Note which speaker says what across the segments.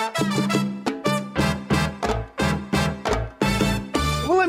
Speaker 1: Well, let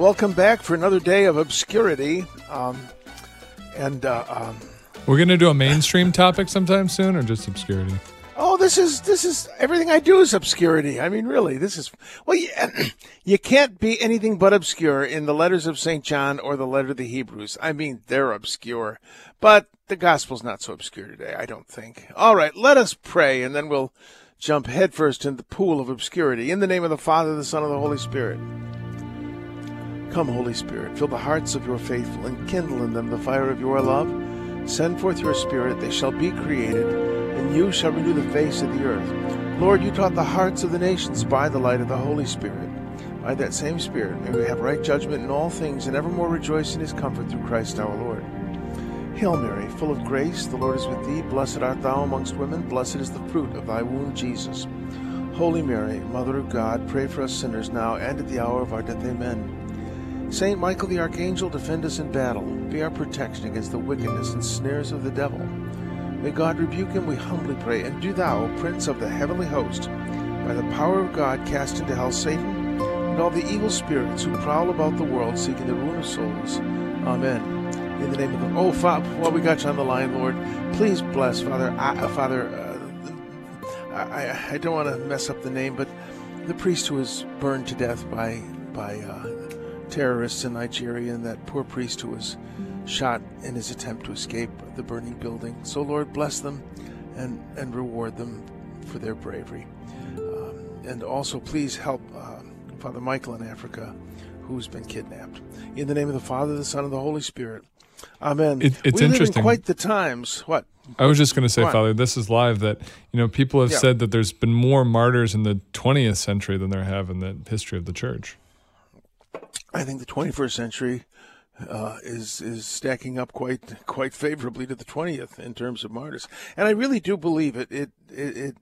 Speaker 1: Welcome back for another day of obscurity. Um, and, uh, um,
Speaker 2: We're gonna do a mainstream topic sometime soon, or just obscurity.
Speaker 1: oh, this is, this is, everything I do is obscurity. I mean, really, this is, well, you, you can't be anything but obscure in the letters of St. John or the letter of the Hebrews. I mean, they're obscure. But the gospel's not so obscure today, I don't think. All right, let us pray, and then we'll jump headfirst into the pool of obscurity. In the name of the Father, the Son, and the Holy Spirit. Come, Holy Spirit, fill the hearts of your faithful and kindle in them the fire of your love. Send forth your Spirit, they shall be created, and you shall renew the face of the earth. Lord, you taught the hearts of the nations by the light of the Holy Spirit. By that same Spirit, may we have right judgment in all things and evermore rejoice in his comfort through Christ our Lord. Hail Mary, full of grace, the Lord is with thee. Blessed art thou amongst women, blessed is the fruit of thy womb, Jesus. Holy Mary, Mother of God, pray for us sinners now and at the hour of our death. Amen. Saint Michael the Archangel, defend us in battle. Be our protection against the wickedness and snares of the devil. May God rebuke him, we humbly pray. And do thou, Prince of the heavenly host, by the power of God, cast into hell Satan and all the evil spirits who prowl about the world seeking the ruin of souls. Amen. In the name of the oh, Father, while we got you on the line, Lord, please bless Father. Uh, Father, uh, I, I don't want to mess up the name, but the priest who was burned to death by by uh, terrorists in Nigeria, and that poor priest who was shot in his attempt to escape the burning building. So, Lord, bless them and and reward them for their bravery, um, and also please help uh, Father Michael in Africa, who's been kidnapped. In the name of the Father, the Son, and the Holy Spirit. Amen.
Speaker 2: It- it's
Speaker 1: we
Speaker 2: interesting.
Speaker 1: in quite the times. What?
Speaker 2: I was just going to say,
Speaker 1: What?
Speaker 2: Father, this is live. That you know, people have
Speaker 1: Yeah.
Speaker 2: said that there's been more martyrs in the 20th century than there have in the history of the church.
Speaker 1: I think the 21st century uh, is is stacking up quite quite favorably to the 20th in terms of martyrs, and I really do believe it. It it, it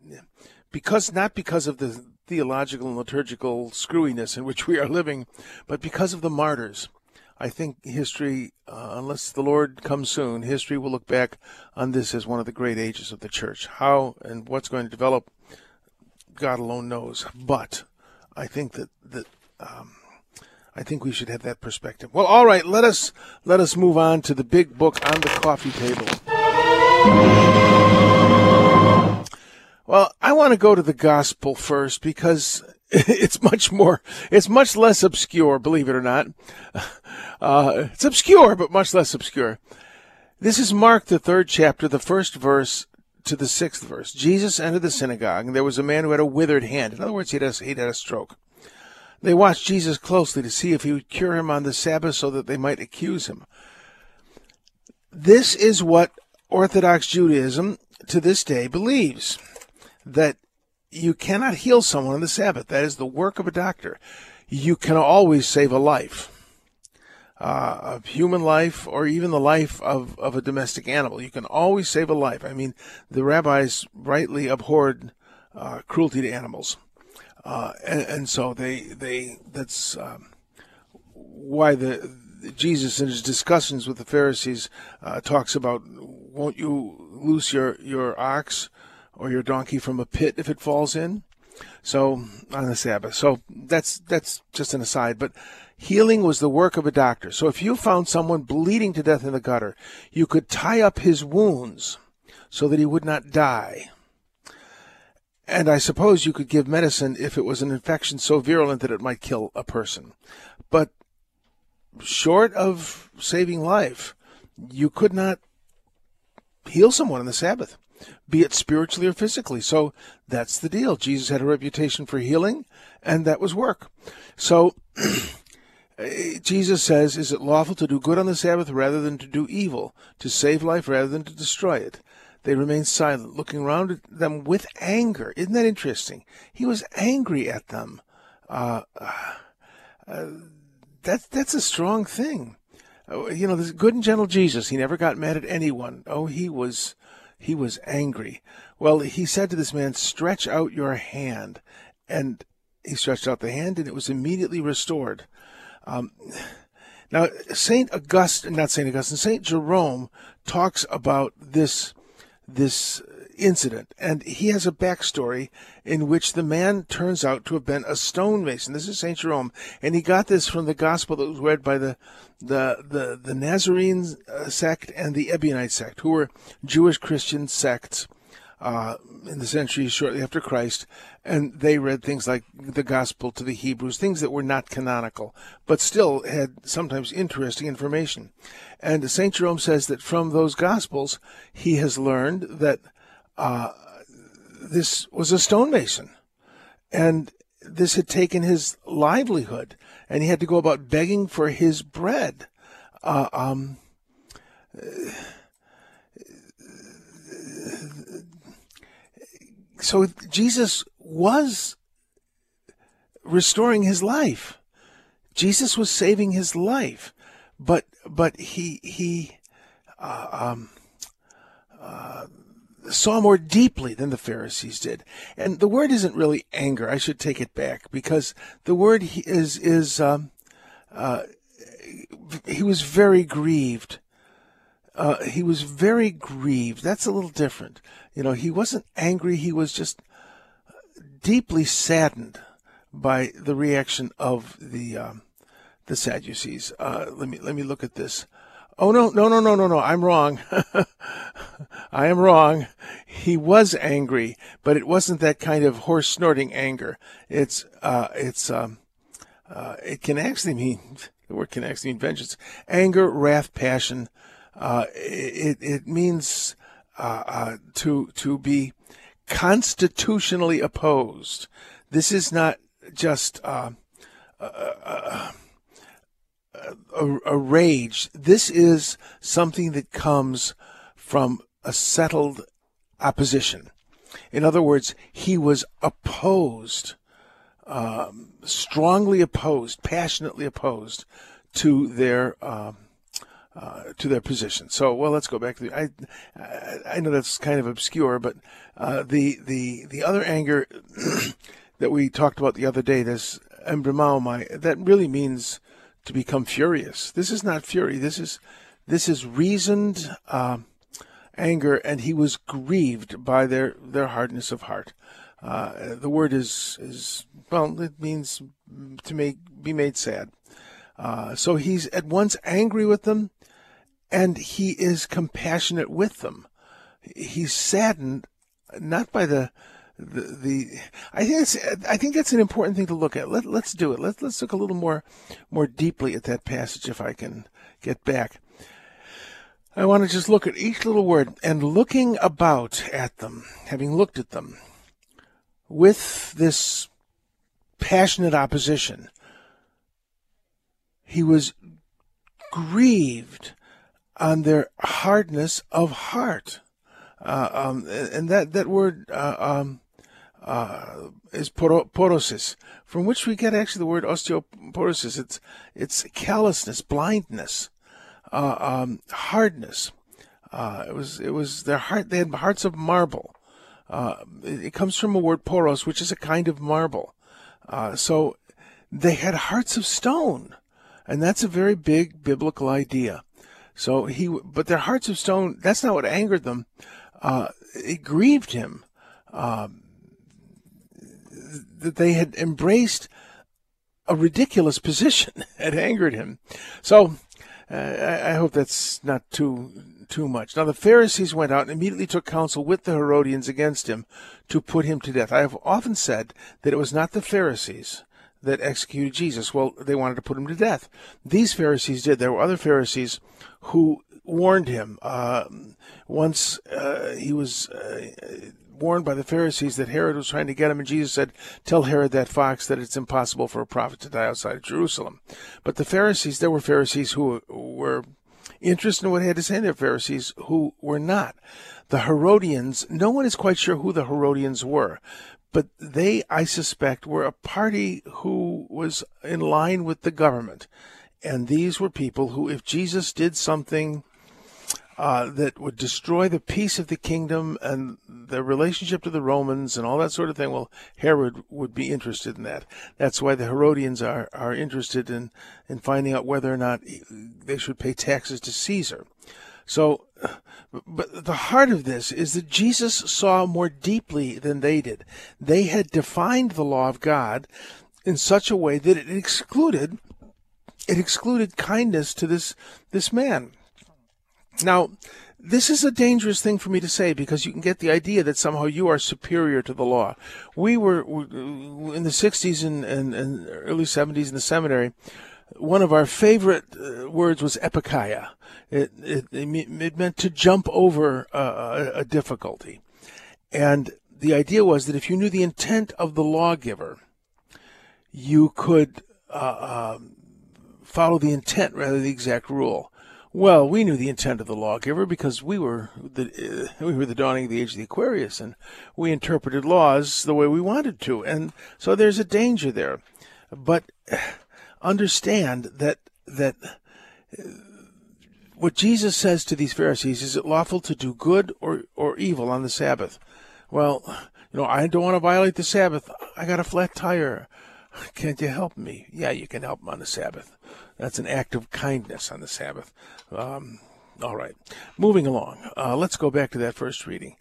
Speaker 1: because not because of the theological and liturgical screwiness in which we are living, but because of the martyrs. I think history, uh, unless the Lord comes soon, history will look back on this as one of the great ages of the church. How and what's going to develop, God alone knows. But I think that that um, I think we should have that perspective. Well, all right, let us let us move on to the big book on the coffee table. Well, I want to go to the gospel first because it's much more, it's much less obscure, believe it or not. Uh, it's obscure, but much less obscure. This is Mark, the third chapter, the first verse to the sixth verse. Jesus entered the synagogue, and there was a man who had a withered hand. In other words, he had a, he'd had a stroke. They watched Jesus closely to see if he would cure him on the Sabbath so that they might accuse him. This is what Orthodox Judaism to this day believes that you cannot heal someone on the Sabbath. That is the work of a doctor. You can always save a life. Uh, of human life or even the life of, of a domestic animal. You can always save a life. I mean, the rabbis rightly abhorred uh, cruelty to animals. Uh, and, and so they, they, that's um, why the, Jesus in his discussions with the Pharisees uh, talks about, won't you loose your, your ox or your donkey from a pit if it falls in? So on the Sabbath. So that's that's just an aside, but healing was the work of a doctor. So if you found someone bleeding to death in the gutter, you could tie up his wounds so that he would not die. And I suppose you could give medicine if it was an infection so virulent that it might kill a person. But short of saving life, you could not heal someone on the Sabbath, be it spiritually or physically. So that's the deal. Jesus had a reputation for healing, and that was work. So Jesus says, Is it lawful to do good on the Sabbath rather than to do evil, to save life rather than to destroy it? They remained silent, looking round at them with anger. Isn't that interesting? He was angry at them. Uh, uh, that's that's a strong thing. Uh, you know, this good and gentle Jesus. He never got mad at anyone. Oh, he was he was angry. Well, he said to this man, "Stretch out your hand," and he stretched out the hand, and it was immediately restored. Um, now, Saint Augustine, not Saint Augustine, Saint Jerome talks about this this incident, and he has a backstory in which the man turns out to have been a stonemason. This is Saint Jerome, and he got this from the gospel that was read by the the the, the Nazarene uh, sect and the Ebionite sect, who were Jewish Christian sects uh, in the centuries shortly after Christ, and they read things like the Gospel to the Hebrews, things that were not canonical, but still had sometimes interesting information. And St. Jerome says that from those Gospels, he has learned that uh, this was a stonemason, and this had taken his livelihood, and he had to go about begging for his bread. Uh, um, so Jesus was restoring his life. Jesus was saving his life, but but he he uh, um, uh, saw more deeply than the Pharisees did. And the word isn't really anger. I should take it back because the word is is um, uh, he was very grieved. Uh, he was very grieved. That's a little different. You know, he wasn't angry. He was just deeply saddened by the reaction of the um, the Sadducees. Uh, let me let me look at this. Oh no no no no no no! I'm wrong. I am wrong. He was angry, but it wasn't that kind of horse snorting anger. It's uh, it's um, uh, it can actually mean the word can actually mean vengeance, anger, wrath, passion. Uh, it it means uh, uh, to to be constitutionally opposed. This is not just uh, a, a, a rage. This is something that comes from a settled opposition. In other words, he was opposed, um, strongly opposed, passionately opposed to their. Um, uh, to their position. So, well, let's go back to the. I, I know that's kind of obscure, but uh, the the the other anger that we talked about the other day, this embrimaomai, that really means to become furious. This is not fury. This is this is reasoned uh, anger, and he was grieved by their their hardness of heart. Uh, the word is is well, it means to make be made sad. Uh, so he's at once angry with them and he is compassionate with them. He's saddened not by the the, the I think it's, I think that's an important thing to look at. Let let's do it. Let's let's look a little more more deeply at that passage if I can get back. I want to just look at each little word and looking about at them, having looked at them with this passionate opposition. He was grieved on their hardness of heart. Uh, um, and that, that word uh, um, uh, is porosis, from which we get actually the word osteoporosis. It's, it's callousness, blindness, uh, um, hardness. Uh, it was it was their heart. They had hearts of marble. Uh, it, it, comes from a word poros, which is a kind of marble. so they had hearts of stone, and that's a very big biblical idea. So he, but their hearts of stone, that's not what angered them. Uh, it grieved him um, that they had embraced a ridiculous position. it angered him. So uh, I, I hope that's not too too much. Now the Pharisees went out and immediately took counsel with the Herodians against him to put him to death. I have often said that it was not the Pharisees that executed Jesus. Well, they wanted to put him to death. These Pharisees did. There were other Pharisees who warned him. Uh, once uh, he was uh, warned by the Pharisees that Herod was trying to get him, and Jesus said, Tell Herod that fox that it's impossible for a prophet to die outside of Jerusalem. But the Pharisees, there were Pharisees who were interested in what he had to say. There were Pharisees who were not. The Herodians, no one is quite sure who the Herodians were, but they, I suspect, were a party who was in line with the government. And these were people who, if Jesus did something uh, that would destroy the peace of the kingdom and the relationship to the Romans and all that sort of thing. Well, Herod would be interested in that. That's why the Herodians are, are interested in, in finding out whether or not they should pay taxes to Caesar. So, but the heart of this is that Jesus saw more deeply than they did. They had defined the law of God in such a way that it excluded it excluded kindness to this this man. Now, this is a dangerous thing for me to say because you can get the idea that somehow you are superior to the law. We were in the 60s and, and, and early 70s in the seminary. One of our favorite uh, words was epikeia. It, it, it, meant to jump over a, a difficulty. And the idea was that if you knew the intent of the lawgiver, you could uh, uh, follow the intent rather than the exact rule. Well, we knew the intent of the lawgiver because we were the uh, we were the dawning of the age of the Aquarius, and we interpreted laws the way we wanted to, and so there's a danger there. But understand that that uh, what Jesus says to these Pharisees is it lawful to do good or or evil on the Sabbath? Well, you know, I don't want to violate the Sabbath. I got a flat tire. Can't you help me? Yeah, you can help him on the Sabbath. That's an act of kindness on the Sabbath. Um, all right. Moving along. Uh, let's go back to that first reading.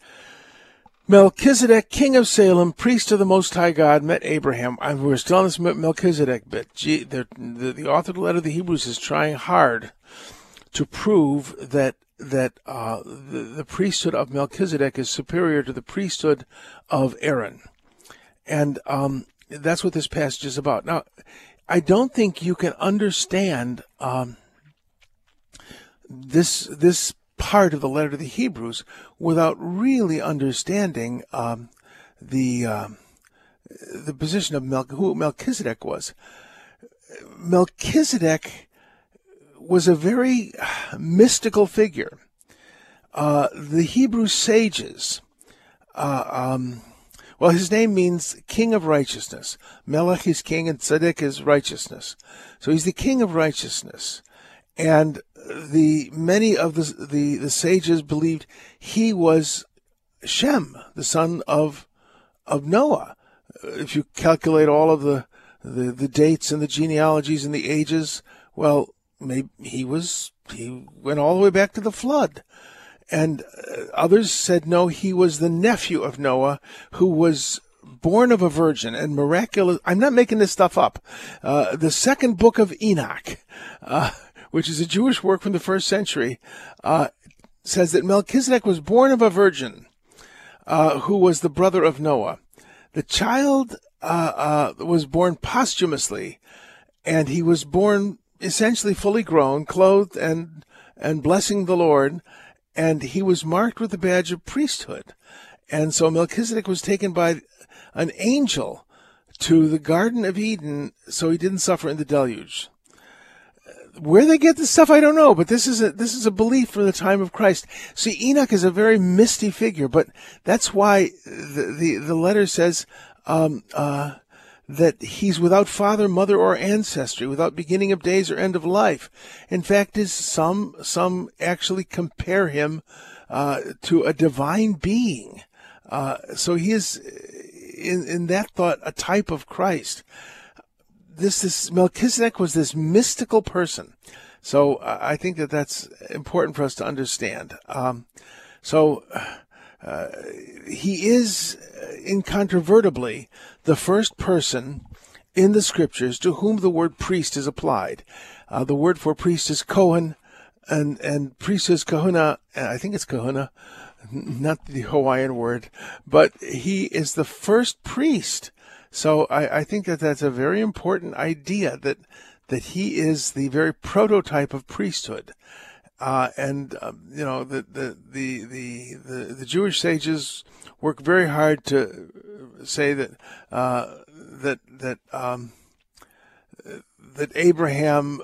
Speaker 1: Melchizedek, king of Salem, priest of the Most High God, met Abraham. I, we're still on this Melchizedek bit. Gee, the, the, author of the letter of the Hebrews is trying hard to prove that that uh, the, the priesthood of Melchizedek is superior to the priesthood of Aaron, and um, that's what this passage is about. Now, I don't think you can understand um, this this part of the letter to the Hebrews without really understanding um, the uh, the position of Mel- who Melchizedek was. Melchizedek was a very mystical figure. Uh, the Hebrew sages uh, um, well, his name means king of righteousness. Melech is king and Tzedek is righteousness. So he's the king of righteousness. And the many of the, the, the sages believed he was Shem, the son of of Noah. If you calculate all of the, the, the dates and the genealogies and the ages, well, maybe he was he went all the way back to the flood. And uh, others said, no, he was the nephew of Noah who was born of a virgin and miraculous. I'm not making this stuff up. Uh, the second book of Enoch, uh, which is a Jewish work from the first century, uh, says that Melchizedek was born of a virgin uh, who was the brother of Noah. The child uh, was born posthumously, and he was born essentially fully grown, clothed and and blessing the Lord and he was marked with the badge of priesthood. And so Melchizedek was taken by an angel to the Garden of Eden so he didn't suffer in the deluge. Where they get this stuff, I don't know, but this is a this is a belief from the time of Christ. See, Enoch is a very misty figure, but that's why the the, the letter says um, uh, that he's without father, mother, or ancestry, without beginning of days or end of life. In fact, is some some actually compare him uh, to a divine being. Uh, so he is, in in that thought, a type of Christ. This this Melchizedek was this mystical person. So I think that that's important for us to understand. Um, so. Uh, he is incontrovertibly the first person in the scriptures to whom the word priest is applied. Uh, the word for priest is Cohen, and, and priest is kahuna. I think it's kahuna, not the Hawaiian word, but he is the first priest. So I, I think that that's a very important idea that that he is the very prototype of priesthood. Uh, and um, you know the, the the, the the Jewish sages work very hard to say that uh, that that um, that Abraham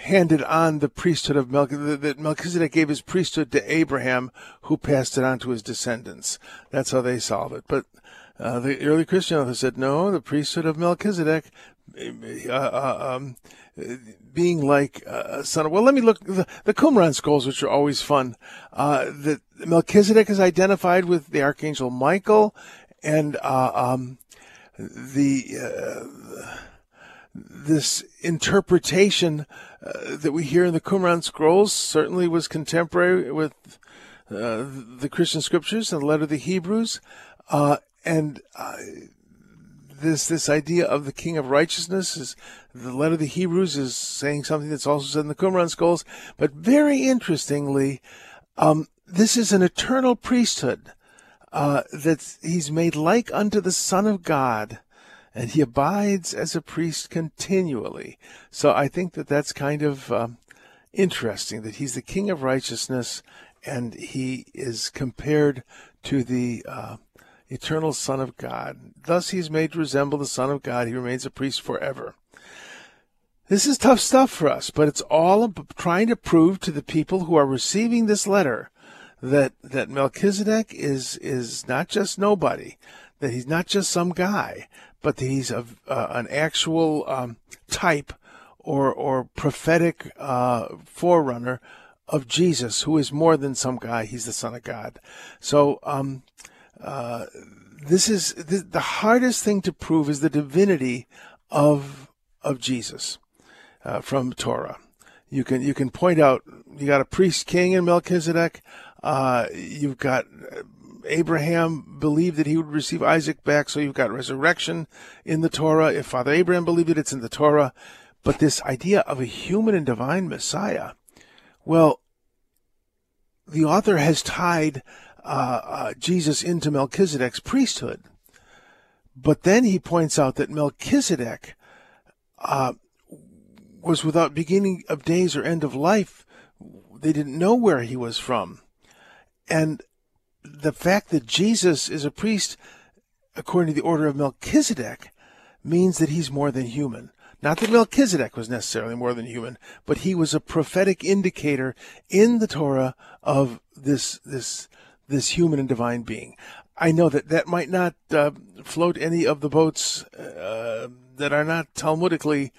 Speaker 1: handed on the priesthood of Melchizedek, that Melchizedek gave his priesthood to Abraham, who passed it on to his descendants. That's how they solve it. But uh, the early Christian author said, no, the priesthood of Melchizedek, uh, uh, um, being like a son of. Well, let me look the, the Qumran scrolls, which are always fun. Uh, that Melchizedek is identified with the archangel Michael, and uh, um, the uh, this interpretation uh, that we hear in the Qumran scrolls certainly was contemporary with uh, the Christian scriptures and the letter of the Hebrews, uh, and uh, this this idea of the King of Righteousness is the letter of the Hebrews is saying something that's also said in the Qumran scrolls, but very interestingly, um, this is an eternal priesthood uh, that he's made like unto the Son of God and he abides as a priest continually. So I think that that's kind of um, interesting that he's the king of righteousness and he is compared to the uh, eternal Son of God. Thus, he is made to resemble the Son of God. He remains a priest forever. This is tough stuff for us, but it's all trying to prove to the people who are receiving this letter that that Melchizedek is is not just nobody, that he's not just some guy, but that he's a, uh, an actual um, type or or prophetic uh, forerunner of Jesus, who is more than some guy. He's the Son of God. So um, uh, this is this, the hardest thing to prove is the divinity of of Jesus uh, from Torah. You can you can point out you got a priest king in Melchizedek. Uh, you've got Abraham believed that he would receive Isaac back, so you've got resurrection in the Torah. If Father Abraham believed it, it's in the Torah. But this idea of a human and divine Messiah, well, the author has tied uh, uh, Jesus into Melchizedek's priesthood. But then he points out that Melchizedek uh, was without beginning of days or end of life. They didn't know where he was from. And the fact that Jesus is a priest according to the order of Melchizedek means that he's more than human. Not that Melchizedek was necessarily more than human, but he was a prophetic indicator in the Torah of this this this human and divine being. I know that that might not uh, float any of the boats uh, that are not Talmudically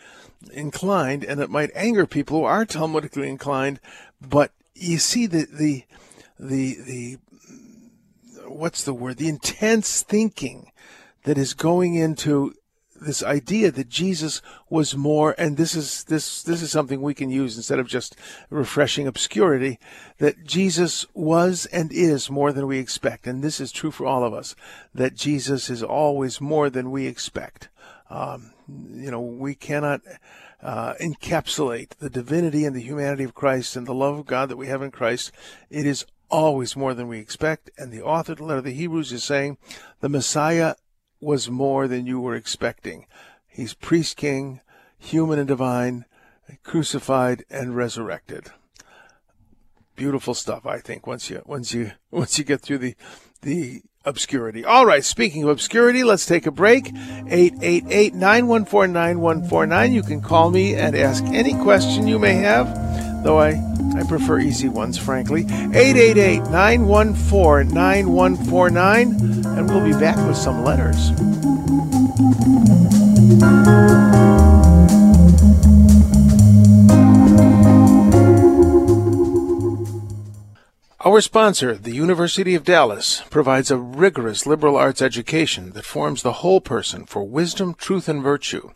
Speaker 1: inclined, and it might anger people who are Talmudically inclined. But you see the the the the what's the word? The intense thinking that is going into this idea that Jesus was more, and this is this this is something we can use instead of just refreshing obscurity. That Jesus was and is more than we expect, and this is true for all of us. That Jesus is always more than we expect. Um, you know, we cannot uh, encapsulate the divinity and the humanity of Christ and the love of God that we have in Christ. It is always more than we expect. And the author of the letter of the Hebrews is saying the Messiah was more than you were expecting. He's priest king, human and divine, crucified and resurrected. Beautiful stuff, I think, once you once you once you get through the the obscurity. All right, speaking of obscurity, let's take a break. 888-914-9149. You can call me and ask any question you may have, though I I prefer easy ones, frankly. 888 914 9149, and we'll be back with some letters. Our sponsor, the University of Dallas, provides a rigorous liberal arts education that forms the whole person for wisdom, truth, and virtue.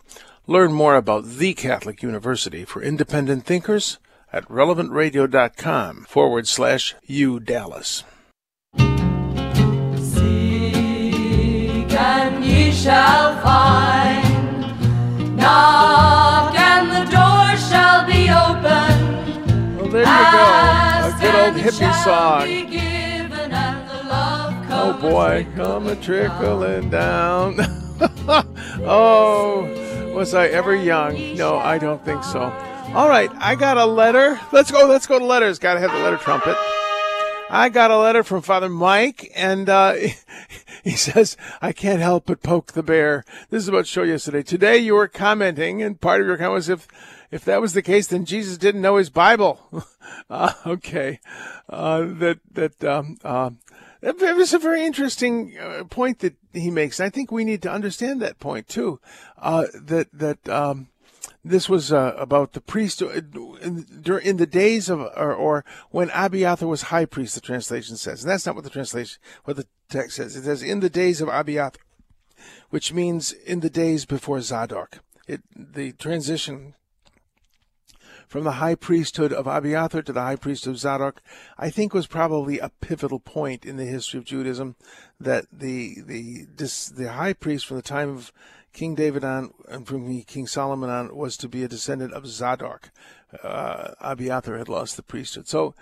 Speaker 1: Learn more about the Catholic University for independent thinkers at relevantradio.com forward slash U Dallas.
Speaker 3: Seek and ye shall find. Knock and the door shall be open.
Speaker 1: Well, there you go. A good old hippie song. Oh boy, come a trickling down. oh, was I ever young? No, I don't think so. All right, I got a letter. Let's go. Let's go to letters. Got to have the letter trumpet. I got a letter from Father Mike, and uh, he says, I can't help but poke the bear. This is about show yesterday. Today you were commenting, and part of your comment was if if that was the case, then Jesus didn't know his Bible. uh, okay, uh, that that um, uh, it was a very interesting uh, point that he makes. I think we need to understand that point too. Uh, that that um, this was uh, about the priest uh, in, the days of or, or, when Abiathar was high priest. The translation says, and that's not what the translation what the text says. It says in the days of Abiathar, which means in the days before Zadok. It the transition from the high priesthood of Abiathar to the high priesthood of Zadok, I think was probably a pivotal point in the history of Judaism. That the the this, the high priest from the time of King David on and from King Solomon on was to be a descendant of Zadok. Uh, Abiathar had lost the priesthood, so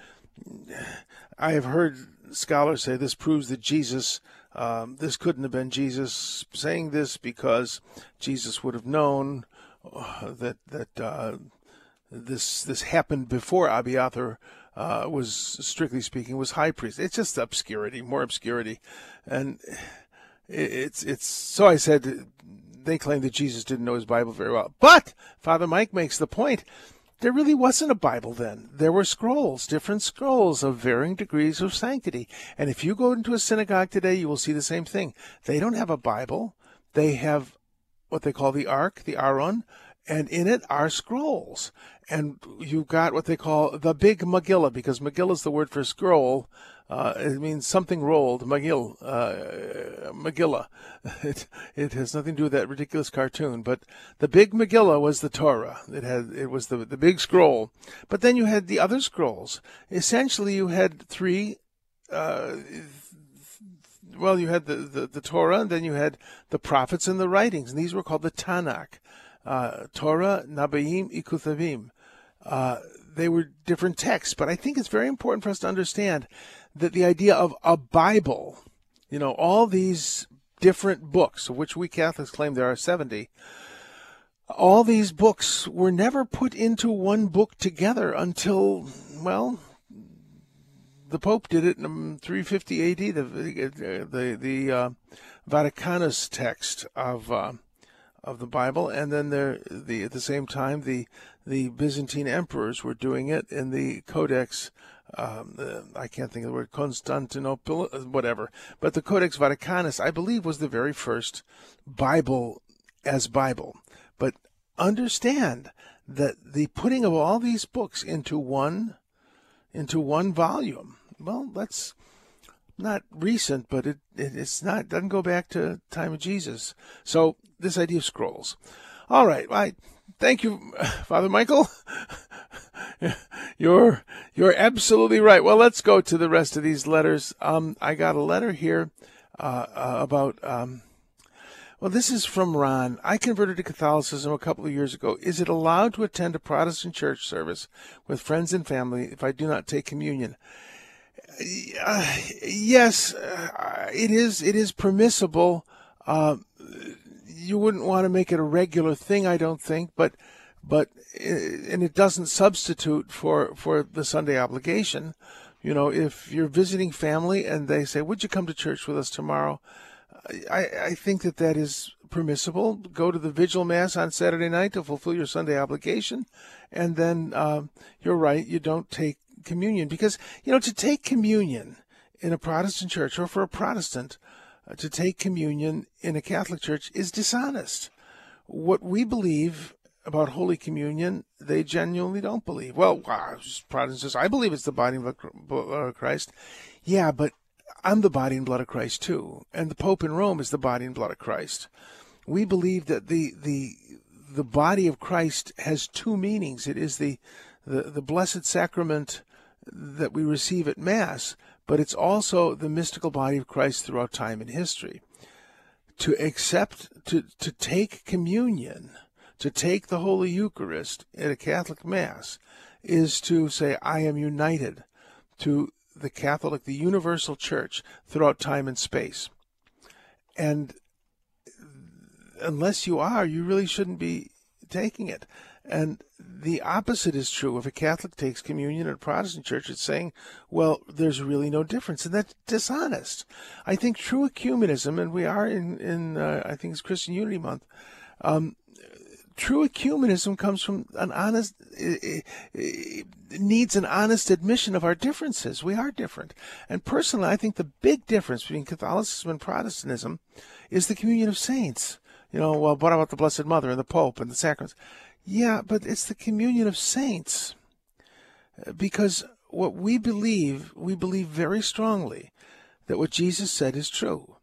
Speaker 1: I have heard scholars say this proves that Jesus. Um, this couldn't have been Jesus saying this because Jesus would have known uh, that that uh, this this happened before Abiathar uh, was strictly speaking was high priest. It's just obscurity, more obscurity, and it's it's so I said they claim that Jesus didn't know his Bible very well, but Father Mike makes the point. There really wasn't a Bible then. There were scrolls, different scrolls of varying degrees of sanctity. And if you go into a synagogue today, you will see the same thing. They don't have a Bible. They have what they call the Ark, the Aron, and in it are scrolls. And you've got what they call the big Megillah, because Megillah is the word for scroll. Uh, it means something rolled, Megillah. Uh. It, it has nothing to do with that ridiculous cartoon, but the big Megillah was the Torah. It had it was the the big scroll. But then you had the other scrolls. Essentially, you had three. Uh, well, you had the, the, the Torah, and then you had the prophets and the writings, and these were called the Tanakh uh, Torah, Nabaim, Ikuthavim. Uh, they were different texts, but I think it's very important for us to understand that the idea of a Bible, you know, all these different books, of which we Catholics claim there are 70, all these books were never put into one book together until, well, the Pope did it in 350 AD, the the the uh, Vaticanus text of uh, of the Bible, and then there the at the same time the the Byzantine emperors were doing it in the Codex. Um, the, I can't think of the word Constantinople, uh, whatever, but the Codex Vaticanus, I believe, was the very first Bible as Bible. But understand that the putting of all these books into one into one volume, well, that's not recent, but it, it it's not doesn't go back to time of Jesus. So this idea of scrolls. All right, I thank you, Father Michael. you're you're absolutely right. Well, let's go to the rest of these letters. Um, I got a letter here uh, uh, about. Um, well, this is from Ron. I converted to Catholicism a couple of years ago. Is it allowed to attend a Protestant church service with friends and family if I do not take communion? Uh, yes, uh, it is. It is permissible. Uh, you wouldn't want to make it a regular thing, I don't think, but but and it doesn't substitute for for the Sunday obligation. You know, if you're visiting family and they say, "Would you come to church with us tomorrow?" I I think that that is permissible. Go to the vigil mass on Saturday night to fulfill your Sunday obligation, and then uh, you're right. You don't take communion because you know to take communion in a Protestant church or for a Protestant uh, to take communion in a Catholic church is dishonest. What we believe about Holy Communion, they genuinely don't believe. Well, uh, Protestants, I believe it's the body and blood of Christ. Yeah, but I'm the body and blood of Christ too, and the Pope in Rome is the body and blood of Christ. We believe that the the the body of Christ has two meanings. It is the the, the blessed sacrament that we receive at Mass, but it's also the mystical body of Christ throughout time and history. To accept, to, to take communion, to take the Holy Eucharist at a Catholic Mass, is to say, I am united to the Catholic, the universal church throughout time and space. And unless you are, you really shouldn't be taking it. And the opposite is true. If a Catholic takes communion at a Protestant church, it's saying, well, there's really no difference. And that's dishonest. I think true ecumenism, and we are in, in uh, I think it's Christian Unity Month, um, true ecumenism comes from an honest it needs an honest admission of our differences. We are different, and personally, I think the big difference between Catholicism and Protestantism is the communion of saints. You know, well, what about the Blessed Mother and the Pope and the sacraments? Yeah, but it's the communion of saints because what we believe, we believe very strongly that what Jesus said is true.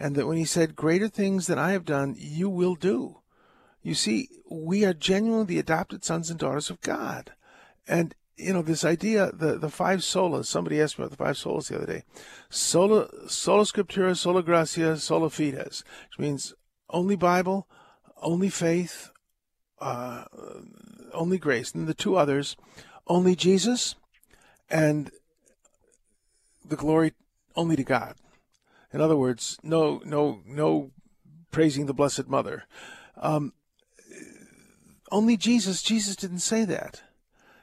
Speaker 1: And that when he said, Greater things than I have done, you will do. You see, we are genuinely the adopted sons and daughters of God. And, you know, this idea, the, the five solas, somebody asked me about the five solas the other day. Sola, sola scriptura, sola gratia, sola fides, which means only Bible, only faith, uh, only grace. And the two others, only Jesus and the glory only to God. In other words, no, no, no praising the Blessed Mother. Um, only Jesus. Jesus didn't say that.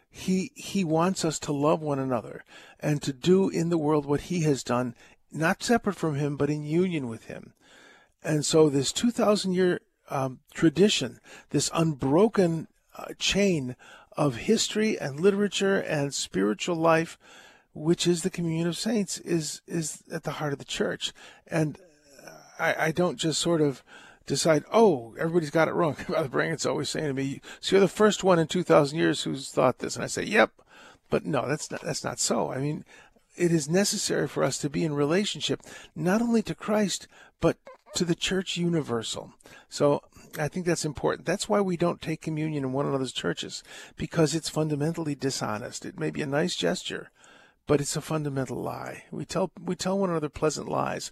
Speaker 1: He he wants us to love one another and to do in the world what He has done, not separate from Him, but in union with Him. And so this two thousand year um, tradition, this unbroken uh, chain of history and literature and spiritual life, which is the communion of saints, is is at the heart of the church. And I, I don't just sort of decide, oh, everybody's got it wrong. Father Brangen's always saying to me, so you're the first one in 2,000 years who's thought this. And I say, yep. But no, that's not, that's not so. I mean, it is necessary for us to be in relationship, not only to Christ, but to the church universal. So I think that's important. That's why we don't take communion in one another's churches, because it's fundamentally dishonest. It may be a nice gesture, but it's a fundamental lie. We tell we tell one another pleasant lies.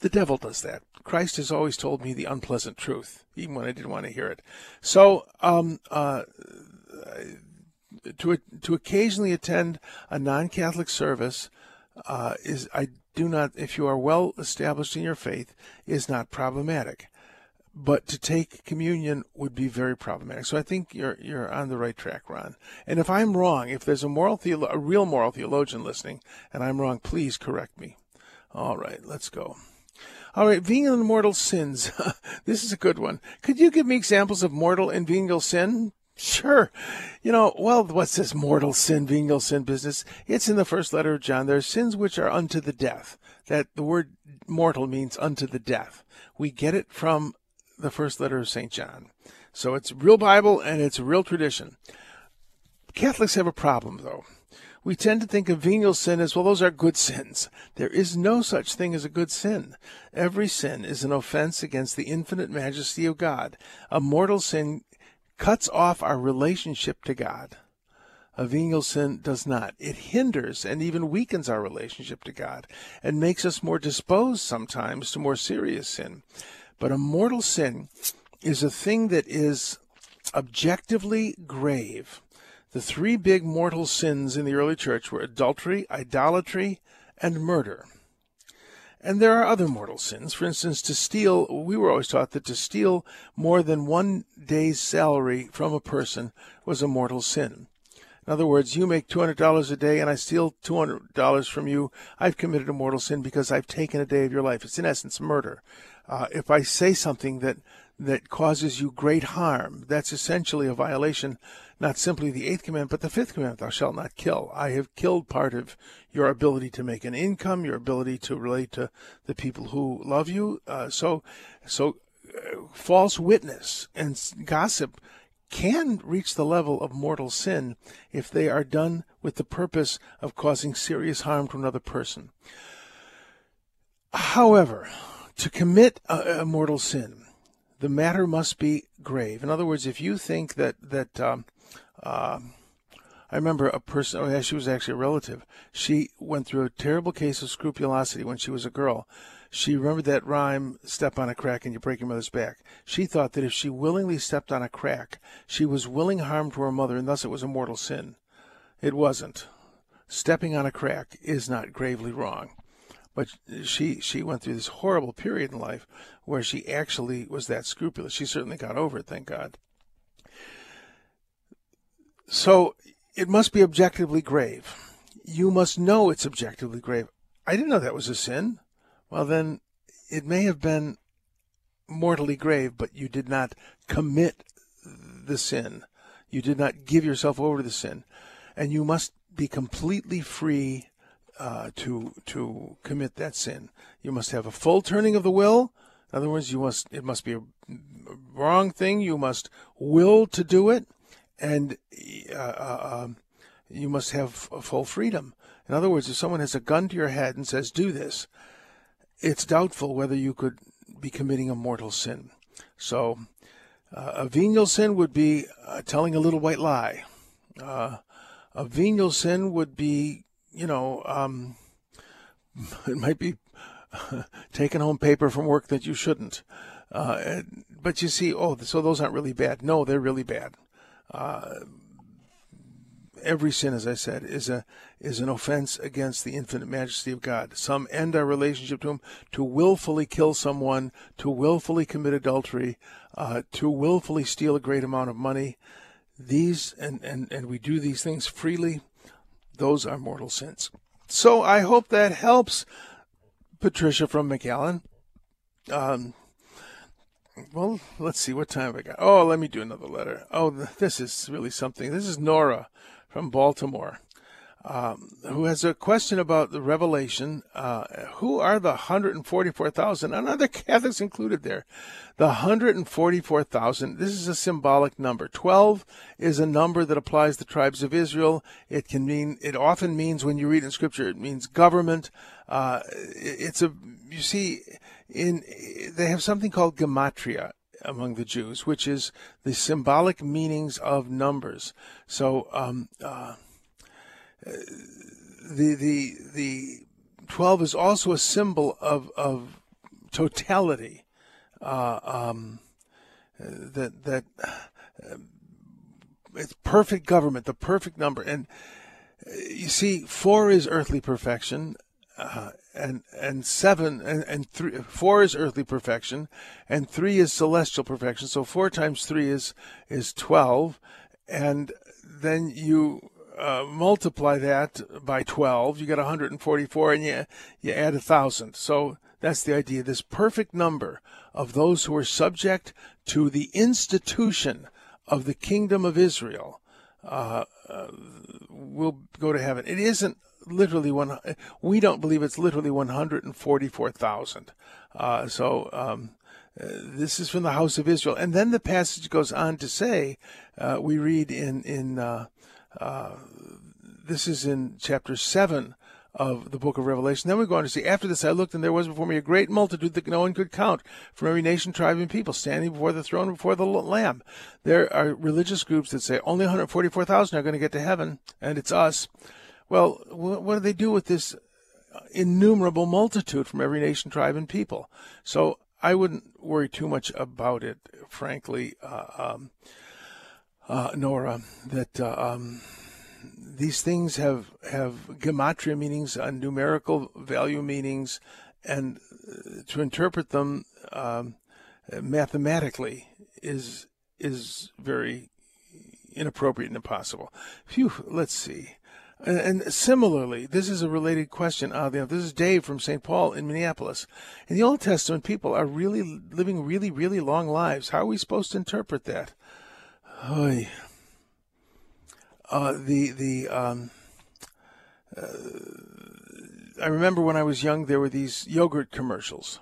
Speaker 1: The devil does that. Christ has always told me the unpleasant truth, even when I didn't want to hear it. So, um, uh, to to occasionally attend a non-Catholic service uh, is I do not, if you are well established in your faith, is not problematic. But to take communion would be very problematic. So I think you're you're on the right track, Ron. And if I'm wrong, if there's a moral theolo- a real moral theologian listening, and I'm wrong, please correct me. All right, let's go. All right, venial and mortal sins. this is a good one. Could you give me examples of mortal and venial sin? Sure. You know, well, what's this mortal sin, venial sin business? It's in the first letter of John. There are sins which are unto the death. That the word mortal means unto the death. We get it from the first letter of St. John. So it's real Bible and it's real tradition. Catholics have a problem, though. We tend to think of venial sin as, well, those are good sins. There is no such thing as a good sin. Every sin is an offense against the infinite majesty of God. A mortal sin cuts off our relationship to God. A venial sin does not. It hinders and even weakens our relationship to God and makes us more disposed sometimes to more serious sin. But a mortal sin is a thing that is objectively grave. The three big mortal sins in the early church were adultery, idolatry, and murder. And there are other mortal sins. For instance, to steal, we were always taught that to steal more than one day's salary from a person was a mortal sin. In other words, you make $200 a day and I steal $200 from you. I've committed a mortal sin because I've taken a day of your life. It's in essence murder. Uh, if I say something that that causes you great harm, that's essentially a violation, not simply the eighth commandment, but the fifth commandment: "Thou shalt not kill." I have killed part of your ability to make an income, your ability to relate to the people who love you. Uh, so, so uh, false witness and gossip can reach the level of mortal sin if they are done with the purpose of causing serious harm to another person. However, to commit a, a, mortal sin, the matter must be grave. In other words, if you think that that um, uh, I remember a person, oh yeah, she was actually a relative. She went through a terrible case of scrupulosity when she was a girl. She remembered that rhyme, step on a crack and you break your mother's back. She thought that if she willingly stepped on a crack, she was willing harm to her mother and thus it was a mortal sin. It wasn't. Stepping on a crack is not gravely wrong. But she she went through this horrible period in life where she actually was that scrupulous. She certainly got over it, thank God. So it must be objectively grave. You must know it's objectively grave. I didn't know that was a sin. Well, then it may have been mortally grave, but you did not commit the sin. You did not give yourself over to the sin, and you must be completely free uh, to to commit that sin. You must have a full turning of the will. In other words, you must it must be a wrong thing. You must will to do it, and uh, uh, um, you must have full freedom. In other words, if someone has a gun to your head and says, "Do this," it's doubtful whether you could be committing a mortal sin. So, uh, a venial sin would be uh, telling a little white lie. Uh, a venial sin would be, you know, um, it might be taking home paper from work that you shouldn't. Uh, but you see, oh, so those aren't really bad. No, they're really bad. Uh, every sin, as I said, is a is an offense against the infinite majesty of God. Some end our relationship to Him to willfully kill someone, to willfully commit adultery, uh, to willfully steal a great amount of money. These and, and and we do these things freely. Those are mortal sins. So I hope that helps, Patricia from McAllen. Um, well, let's see what time I got. Oh, let me do another letter. Oh, this is really something. This is Nora from Baltimore, um, who has a question about the Revelation. Uh, who are the 144,000? And other Catholics included there. The 144,000, this is a symbolic number. 12 is a number that applies to tribes of Israel. It can mean, it often means when you read in scripture, it means government. Uh, it's a, you see, in, they have something called gematria among the Jews, which is the symbolic meanings of numbers. So um, uh, the the the twelve is also a symbol of of totality. Uh, um, that that uh, it's perfect government, the perfect number, and uh, you see, four is earthly perfection, uh, and and seven and, and three four is earthly perfection and three is celestial perfection so four times three is is 12 and then you uh, multiply that by 12 you get 144 and you you add a thousand so that's the idea this perfect number of those who are subject to the institution of the kingdom of israel uh, uh, will go to heaven it isn't literally one. We don't believe it's literally one hundred and forty-four thousand. Uh, so um, uh, this is from the house of Israel, and then the passage goes on to say, uh, we read in in uh, this is in chapter seven of the book of Revelation. Then we go on to see, after this I looked, and there was before me a great multitude that no one could count, from every nation, tribe, and people, standing before the throne before the Lamb. There are religious groups that say only 144,000 are going to get to heaven, and it's us. Well, what do they do with this innumerable multitude from every nation, tribe, and people? So I wouldn't worry too much about it, frankly, uh, um, uh, Nora. That uh, um, these things have have gematria meanings, uh, numerical value meanings, and uh, to interpret them um, mathematically is is very inappropriate and impossible. Phew, let's see. And, similarly, this is a related question. Uh, this is Dave from St. Paul in Minneapolis. In the Old Testament, people are really living really, really long lives. How are we supposed to interpret that? Oy. Uh, the the um, uh, I remember when I was young, there were these yogurt commercials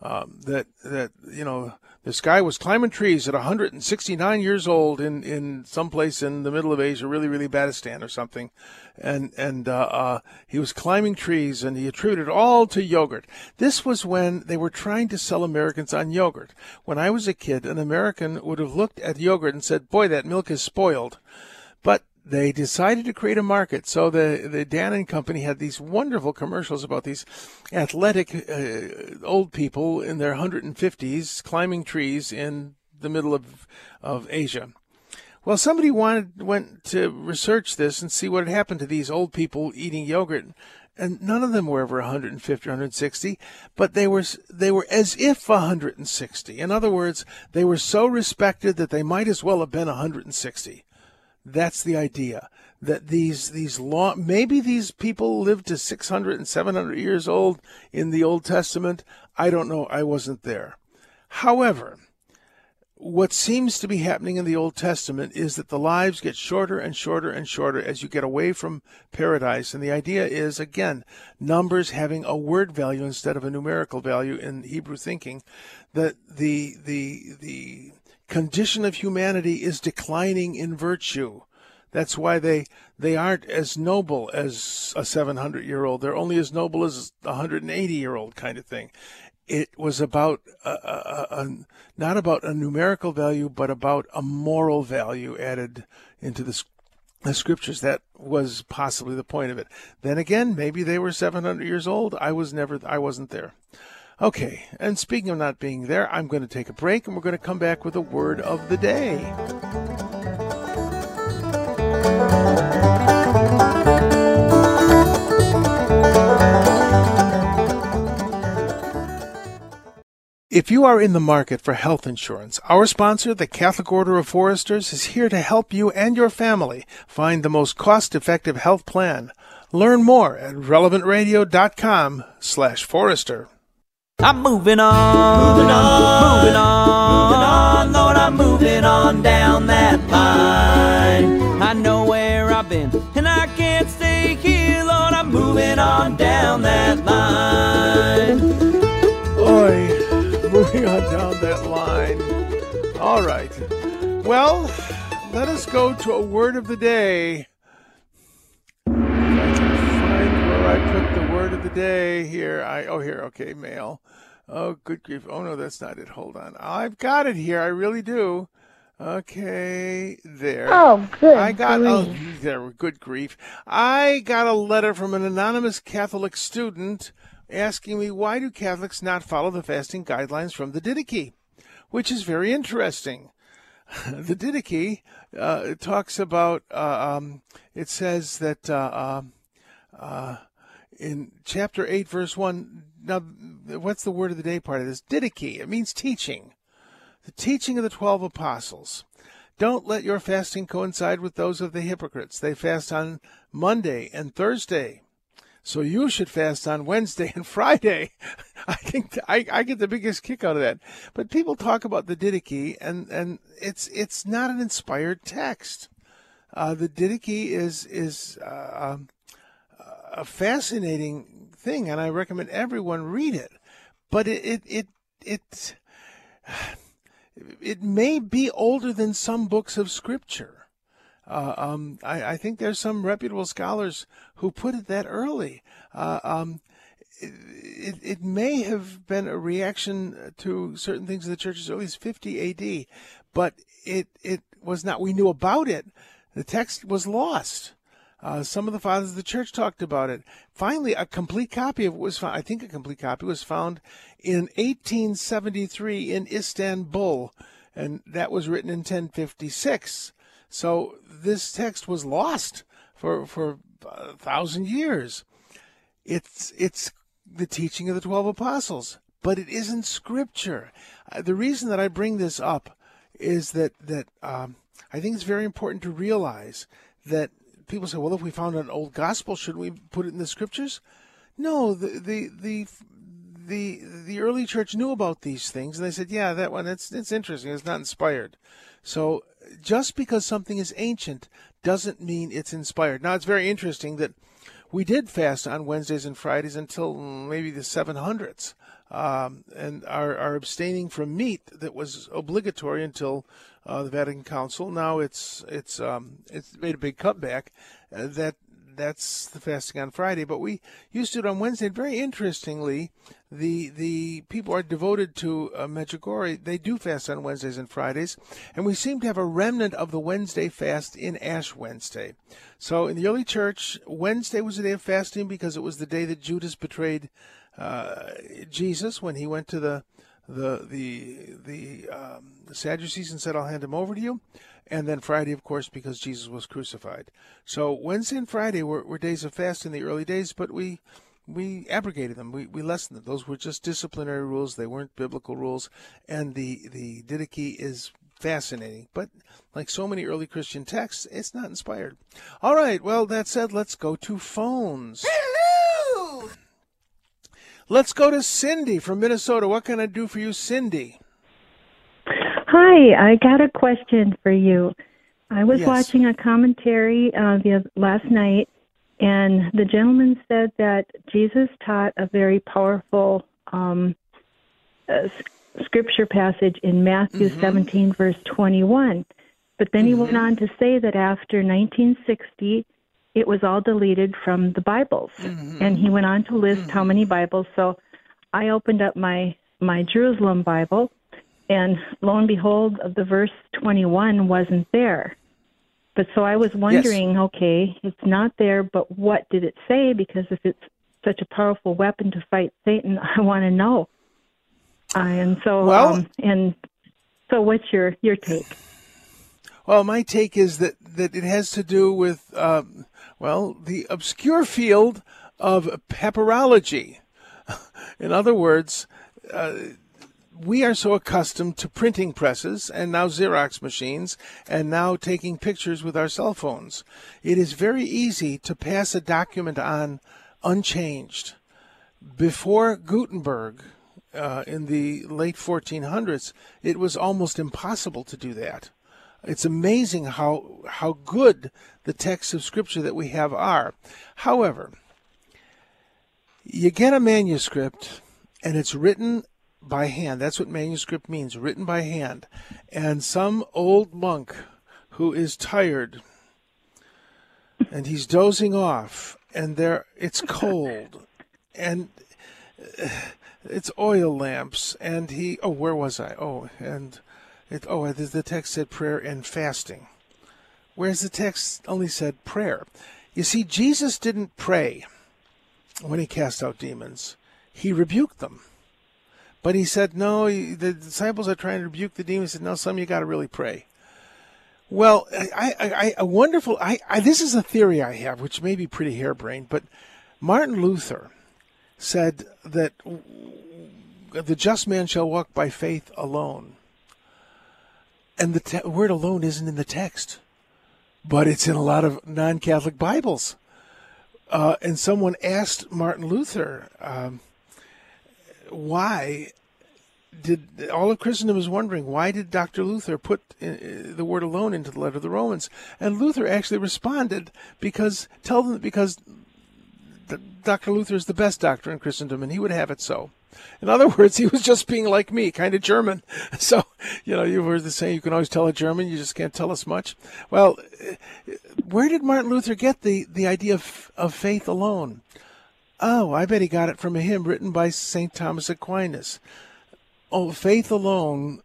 Speaker 1: um, that that you know this guy was climbing trees at 169 years old in in some place in the middle of Asia, really really Badistan or something, and and uh, uh, he was climbing trees and he attributed all to yogurt. This was when they were trying to sell Americans on yogurt. When I was a kid, an American would have looked at yogurt and said, "Boy, that milk is spoiled," they decided to create a market. So the the Dannon company had these wonderful commercials about these athletic uh, old people in their 150s climbing trees in the middle of of Asia. Well, somebody wanted went to research this and see what had happened to these old people eating yogurt, and none of them were ever 150 or 160, but they were they were as if 160. In other words, they were so respected that they might as well have been 160. That's the idea that these these law maybe these people lived to 600 and 700 years old in the Old Testament. I don't know. I wasn't there. However, what seems to be happening in the Old Testament is that the lives get shorter and shorter and shorter as you get away from paradise. And the idea is, again, numbers having a word value instead of a numerical value in Hebrew thinking, that the, the, the condition of humanity is declining in virtue. That's why they they aren't as noble as a 700 year old. They're only as noble as a 180 year old kind of thing it was about a, a, a, not about a numerical value, but about a moral value added into the, the scriptures. That was possibly the point of it. Then again, maybe they were 700 years old. I was never, I wasn't there. Okay, and speaking of not being there, I'm going to take a break and we're going to come back with a word of the day. If you are in the market for health insurance, our sponsor, the Catholic Order of Foresters, is here to help you and your family find the most cost-effective health plan. Learn more at relevantradio.com slash forester.
Speaker 4: I'm moving on, moving on, moving on, moving on, Lord, I'm moving on down that line. I know where I've been, and I can't stay here, Lord, I'm moving on down that line.
Speaker 1: Oi moving on down that line. All right. Well, let us go to a word of the day. I put the word of the day here. I oh here, okay, mail. Oh good grief. Oh no, that's not it. Hold on. I've got it here. I really do. Okay, there.
Speaker 5: Oh, good.
Speaker 1: I got
Speaker 5: grief.
Speaker 1: oh, there. Good grief. I got a letter from an anonymous Catholic student asking me why do Catholics not follow the fasting guidelines from the Didache, which is very interesting. the Didache uh, talks about, uh, um, it says that uh, um, uh, in chapter 8, verse 1, now, what's the word of the day part of this? Didache, it means teaching. The teaching of the 12 apostles. Don't let your fasting coincide with those of the hypocrites. They fast on Monday and Thursday so you should fast on Wednesday and Friday. I think I, I get the biggest kick out of that. But people talk about the Didache, and, and it's it's not an inspired text. Uh, the Didache is is uh, um, a fascinating thing, and I recommend everyone read it. But it it it it, it may be older than some books of scripture. Uh, um, I, I, think there's some reputable scholars who put it that early. Uh, um, it, it, may have been a reaction to certain things in the church as early as 50 AD, but it it was not. We knew about it. The text was lost. Uh, some of the fathers of the church talked about it. Finally, a complete copy of it was found. I think a complete copy was found in 1873 in Istanbul, and that was written in 1056. So this text was lost for for a thousand years. It's it's the teaching of the twelve apostles, but it isn't scripture. Uh, the reason that I bring this up is that that um, I think it's very important to realize that people say, well, if we found an old gospel, shouldn't we put it in the scriptures? No, the the the the the early church knew about these things, and they said, yeah, that one, it's it's interesting. It's not inspired. So just because something is ancient doesn't mean it's inspired. Now, it's very interesting that we did fast on Wednesdays and Fridays until maybe the 700s, um, and are, are abstaining from meat that was obligatory until uh, the Vatican Council. Now it's it's um, it's made a big comeback. Uh, that that's the fasting on Friday, but we used to do it on Wednesday. And very interestingly, the the people are devoted to uh, Medjugorje. They do fast on Wednesdays and Fridays, and we seem to have a remnant of the Wednesday fast in Ash Wednesday. So in the early church, Wednesday was a day of fasting because it was the day that Judas betrayed uh, Jesus when he went to the the the the, um, the Sadducees and said, "I'll hand him over to you." and then Friday, of course, because Jesus was crucified. So Wednesday and Friday were, were days of fast in the early days, but we we abrogated them. We, we lessened them. Those were just disciplinary rules. They weren't biblical rules. And the, the Didache is fascinating. But like so many early Christian texts, it's not inspired. All right. Well, that said, let's go to phones. Let's go to Cindy from Minnesota. What can I do for you, Cindy?
Speaker 5: Hi, I got a question for you. I was
Speaker 1: Yes.
Speaker 5: watching a commentary uh, the last night, and the gentleman said that Jesus taught a very powerful um, uh, scripture passage in Matthew 17, verse 21. But then he went on to say that after 1960, it was all deleted from the Bibles, and he went on to list how many Bibles. So I opened up my my Jerusalem Bible, and lo and behold, the verse 21 wasn't there. But so I was wondering, okay, it's not there, but what did it say? Because if it's such a powerful weapon to fight Satan, I want to know. Uh, and so,
Speaker 1: Well-
Speaker 5: um, and so, what's your your take?
Speaker 1: Well, my take is that, that it has to do with, um, well, the obscure field of papyrology. In other words, uh, we are so accustomed to printing presses and now Xerox machines and now taking pictures with our cell phones. It is very easy to pass a document on unchanged. Before Gutenberg, uh, in the late 1400s, it was almost impossible to do that. It's amazing how how good the texts of Scripture that we have are. However, you get a manuscript and it's written by hand. That's what manuscript means, written by hand. And some old monk who is tired and he's dozing off and there it's cold and uh, it's oil lamps and he oh where was I? Oh, and it oh uh, the the text said prayer and fasting. Whereas the text only said prayer. You see, Jesus didn't pray when he cast out demons. He rebuked them. But he said, no, the disciples are trying to rebuke the demons. He said, no, some of you got to really pray. Well, I, I, I, a wonderful, I, I, this is a theory I have, which may be pretty harebrained, but Martin Luther said that the just man shall walk by faith alone. And the te- word alone isn't in the text, but it's in a lot of non Catholic Bibles. Uh, and someone asked Martin Luther, um, why did all of Christendom is wondering why did Dr. Luther put uh, the word alone into the letter of the Romans? And Luther actually responded because tell them because Dr. Luther is the best doctor in Christendom, and he would have it so. In other words, he was just being like me, kind of German. So, you know, you've heard the saying, you can always tell a German, you just can't tell us much. Well, uh, where did Martin Luther get the, the idea of, of faith alone? Oh, I bet he got it from a hymn written by St. Thomas Aquinas. Oh, faith alone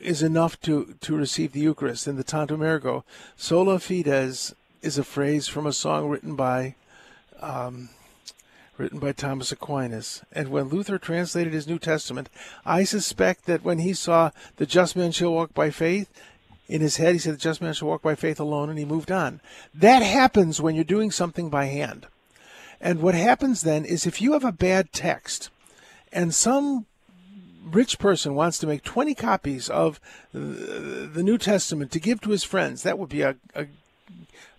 Speaker 1: is enough to, to receive the Eucharist. In the Tantum Ergo, sola fides is a phrase from a song written by um, written by Thomas Aquinas. And when Luther translated his New Testament, I suspect that when he saw the just man shall walk by faith, in his head he said the just man shall walk by faith alone, and he moved on. That happens when you're doing something by hand. And what happens then is if you have a bad text and some rich person wants to make 20 copies of the New Testament to give to his friends, that would be a, a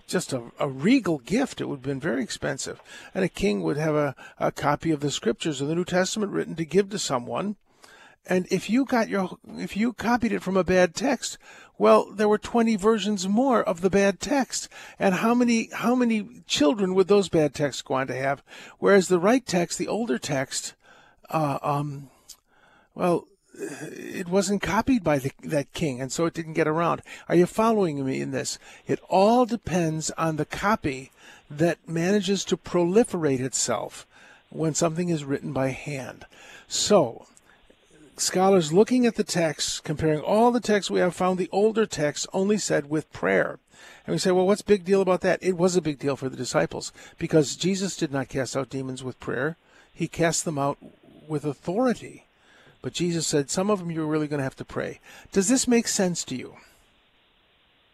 Speaker 1: just a, a regal gift. It would have been very expensive. And a king would have a, a copy of the scriptures of the New Testament written to give to someone. And if you got your if you copied it from a bad text, well, there were 20 versions more of the bad text. And how many how many children would those bad texts go on to have? Whereas the right text, the older text, uh, um, well, it wasn't copied by the, that king, and so it didn't get around. Are you following me in this? It all depends on the copy that manages to proliferate itself when something is written by hand. So, scholars looking at the text, comparing all the texts we have found, the older texts only said with prayer. And we say, well, what's big deal about that? It was a big deal for the disciples because Jesus did not cast out demons with prayer. He cast them out with authority. But Jesus said, some of them you're really going to have to pray. Does this make sense to you?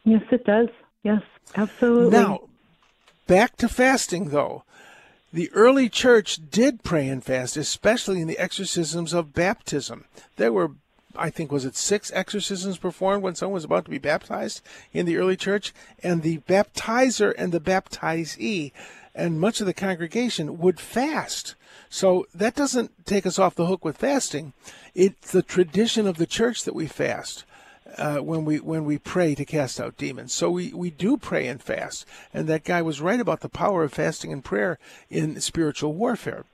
Speaker 5: Yes, it does. Yes, absolutely.
Speaker 1: Now, back to fasting, though. The early church did pray and fast, especially in the exorcisms of baptism. There were, I think, was it six exorcisms performed when someone was about to be baptized in the early church? And the baptizer and the baptizee and much of the congregation would fast. So that doesn't take us off the hook with fasting. It's the tradition of the church that we fast. uh, when we when we pray to cast out demons. So we, we do pray and fast, and that guy was right about the power of fasting and prayer in spiritual warfare.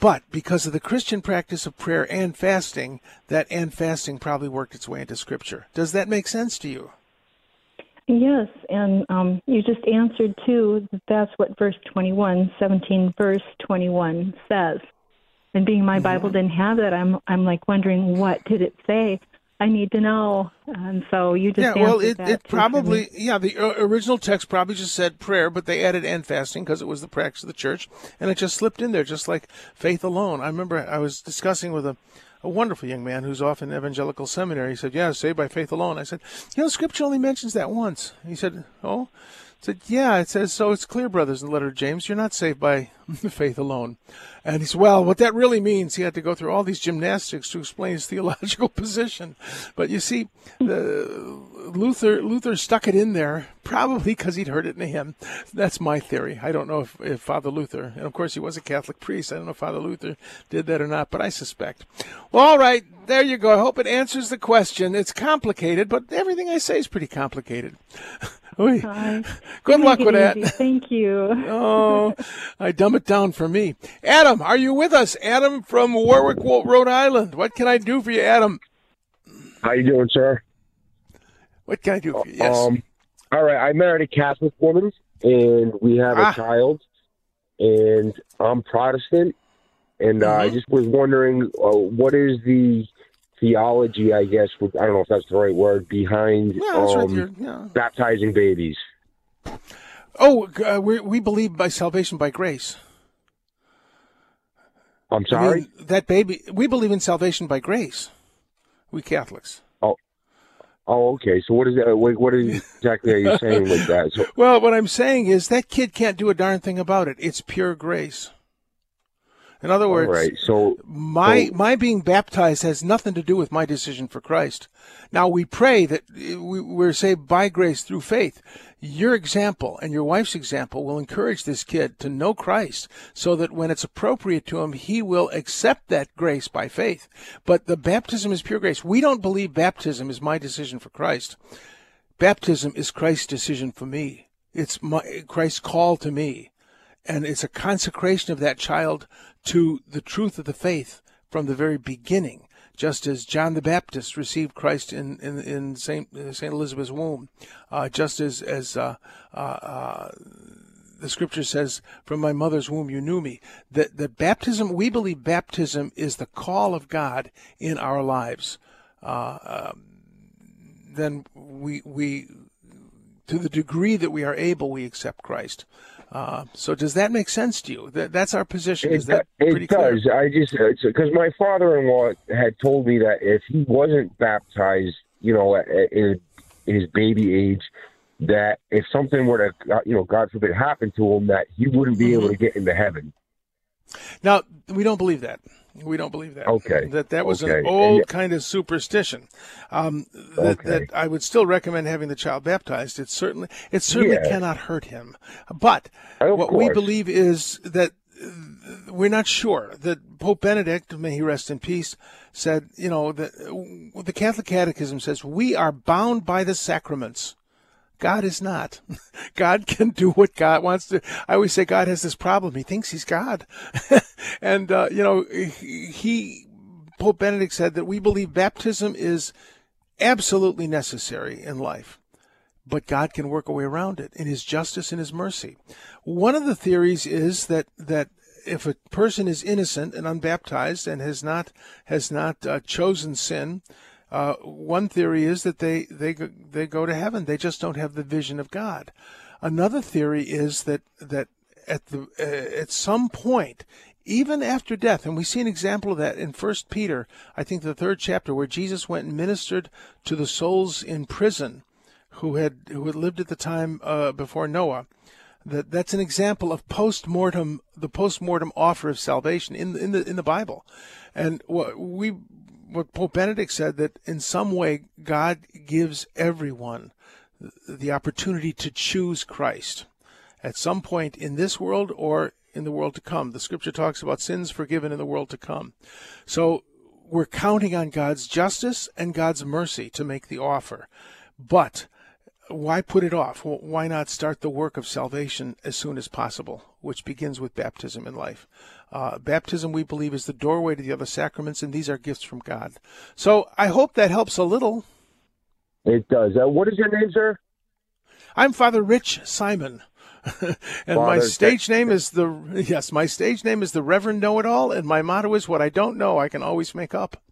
Speaker 1: But because of the Christian practice of prayer and fasting, that and fasting probably worked its way into Scripture. Does that make sense to you?
Speaker 5: Yes, and um, you just answered too that that's what verse 21, 17 verse 21 says. And being my Bible didn't have that, I'm I'm like wondering what did it say? I need to know. And so you just
Speaker 1: yeah, well, it, it probably yeah the uh, original text probably just said prayer, but they added and fasting because it was the practice of the church, and it just slipped in there, just like faith alone. I remember I was discussing with a. A wonderful young man who's off in evangelical seminary. He said, "Yeah, saved by faith alone." I said, "You know, Scripture only mentions that once." He said, "Oh," I said, "Yeah, it says so. It's clear, brothers, in the letter of James, you're not saved by faith alone." And he said, "Well, what that really means," he had to go through all these gymnastics to explain his theological position. But you see, the, Luther Luther stuck it in there probably because he'd heard it in a hymn. That's my theory. I don't know if, if Father Luther, and of course he was a Catholic priest. I don't know if Father Luther did that or not, but I suspect. Well, all right, there you go. I hope it answers the question. It's complicated, but everything I say is pretty complicated. Oy.
Speaker 5: Hi.
Speaker 1: Good luck with that.
Speaker 5: easy. Thank you.
Speaker 1: Oh, I dumb it down for me. Adam, are you with us? Adam from Warwick, Rhode Island. What can I do for you, Adam?
Speaker 6: How you doing, sir?
Speaker 1: What can I do for you? Yes.
Speaker 6: Um, all right. I married a Catholic woman, and we have
Speaker 1: Ah.
Speaker 6: a child. And I'm Protestant, and uh,
Speaker 1: Mm-hmm.
Speaker 6: I just was wondering uh, what is the theology? I guess with, I don't know if that's the right word behind
Speaker 1: yeah, that's right.
Speaker 6: um,
Speaker 1: yeah.
Speaker 6: baptizing babies.
Speaker 1: Oh, uh, we we believe by salvation by grace.
Speaker 6: I'm
Speaker 1: I
Speaker 6: sorry.
Speaker 1: mean, that baby. We believe in salvation by grace. We Catholics.
Speaker 6: Oh, okay. So what is that? What, exactly are you saying with that? So
Speaker 1: Well, what I'm saying is that kid can't do a darn thing about it. It's pure grace. In other words,
Speaker 6: right. So
Speaker 1: my
Speaker 6: So-
Speaker 1: my being baptized has nothing to do with my decision for Christ. Now we pray that we, we're saved by grace through faith. Your example and your wife's example will encourage this kid to know Christ, so that when it's appropriate to him, he will accept that grace by faith. But the baptism is pure grace. We don't believe baptism is my decision for Christ. Baptism is Christ's decision for me. It's my Christ's call to me and it's a consecration of that child to the truth of the faith from the very beginning, just as John the Baptist received Christ in in, in Saint Saint Elizabeth's womb, uh, just as as uh, uh, uh, the Scripture says, "From my mother's womb you knew me." That that baptism, we believe baptism is the call of God in our lives. Uh, um, then we we to the degree that we are able, we accept Christ. Uh, so does that make sense to you? That, that's our position. Is
Speaker 6: It,
Speaker 1: that pretty
Speaker 6: it
Speaker 1: clear?
Speaker 6: does. I just because my father-in-law had told me that if he wasn't baptized, you know, at, at- in his baby age, that if something were to, uh, you know, God forbid, happen to him, that he wouldn't be able to get into heaven.
Speaker 1: Now we don't believe that. We don't believe that.
Speaker 6: Okay.
Speaker 1: That that was
Speaker 6: Okay.
Speaker 1: an old
Speaker 6: And-
Speaker 1: kind of superstition. Um, that,
Speaker 6: Okay.
Speaker 1: that I would still recommend having the child baptized. It certainly it certainly
Speaker 6: Yeah.
Speaker 1: cannot hurt him. But
Speaker 6: Of
Speaker 1: what we believe is that we're not sure that Pope Benedict, may he rest in peace, said, you know, that the Catholic Catechism says we are bound by the sacraments. God is not. God can do what God wants to. I always say God has this problem. He thinks he's God. and, uh, you know, he, Pope Benedict said that we believe baptism is absolutely necessary in life, but God can work a way around it in his justice and his mercy. One of the theories is that, that if a person is innocent and unbaptized and has not, has not uh, chosen sin, uh, one theory is that they they they go to heaven. They just don't have the vision of God. Another theory is that that at the uh, at some point, even after death, and we see an example of that in First Peter, I think the third chapter, where Jesus went and ministered to the souls in prison who had who had lived at the time uh, before Noah. That that's an example of post mortem the post mortem offer of salvation in the, in the in the Bible, and we what Pope Benedict said that in some way God gives everyone the opportunity to choose Christ at some point in this world or in the world to come. The scripture talks about sins forgiven in the world to come. So we're counting on God's justice and God's mercy to make the offer. But why put it off? Why not start the work of salvation as soon as possible, which begins with baptism in life? Uh, baptism, we believe, is the doorway to the other sacraments, and these are gifts from God. So I hope that helps a little.
Speaker 6: It does. Uh, what is your name, sir?
Speaker 1: I'm Father Rich Simon. and Father, my stage name is the yes, my stage name is the Reverend Know It All, and my motto is what I don't know, I can always make up.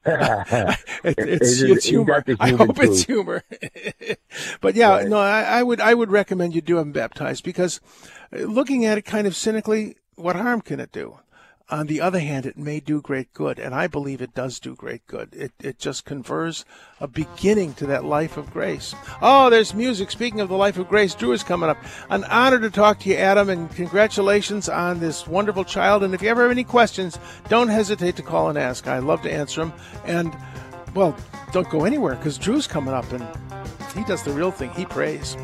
Speaker 1: it, it's it's humor. I hope truth. it's humor. but yeah, right. no, I, I, would I would recommend you do them baptized because uh, looking at it kind of cynically, what harm can it do? On the other hand, it may do great good, and I believe it does do great good. It, it just confers a beginning to that life of grace. Oh, there's music. Speaking of the life of grace, Drew is coming up. An honor to talk to you, Adam, and congratulations on this wonderful child. And if you ever have any questions, don't hesitate to call and ask. I love to answer them. And, well, don't go anywhere because Drew's coming up and he does the real thing. He prays.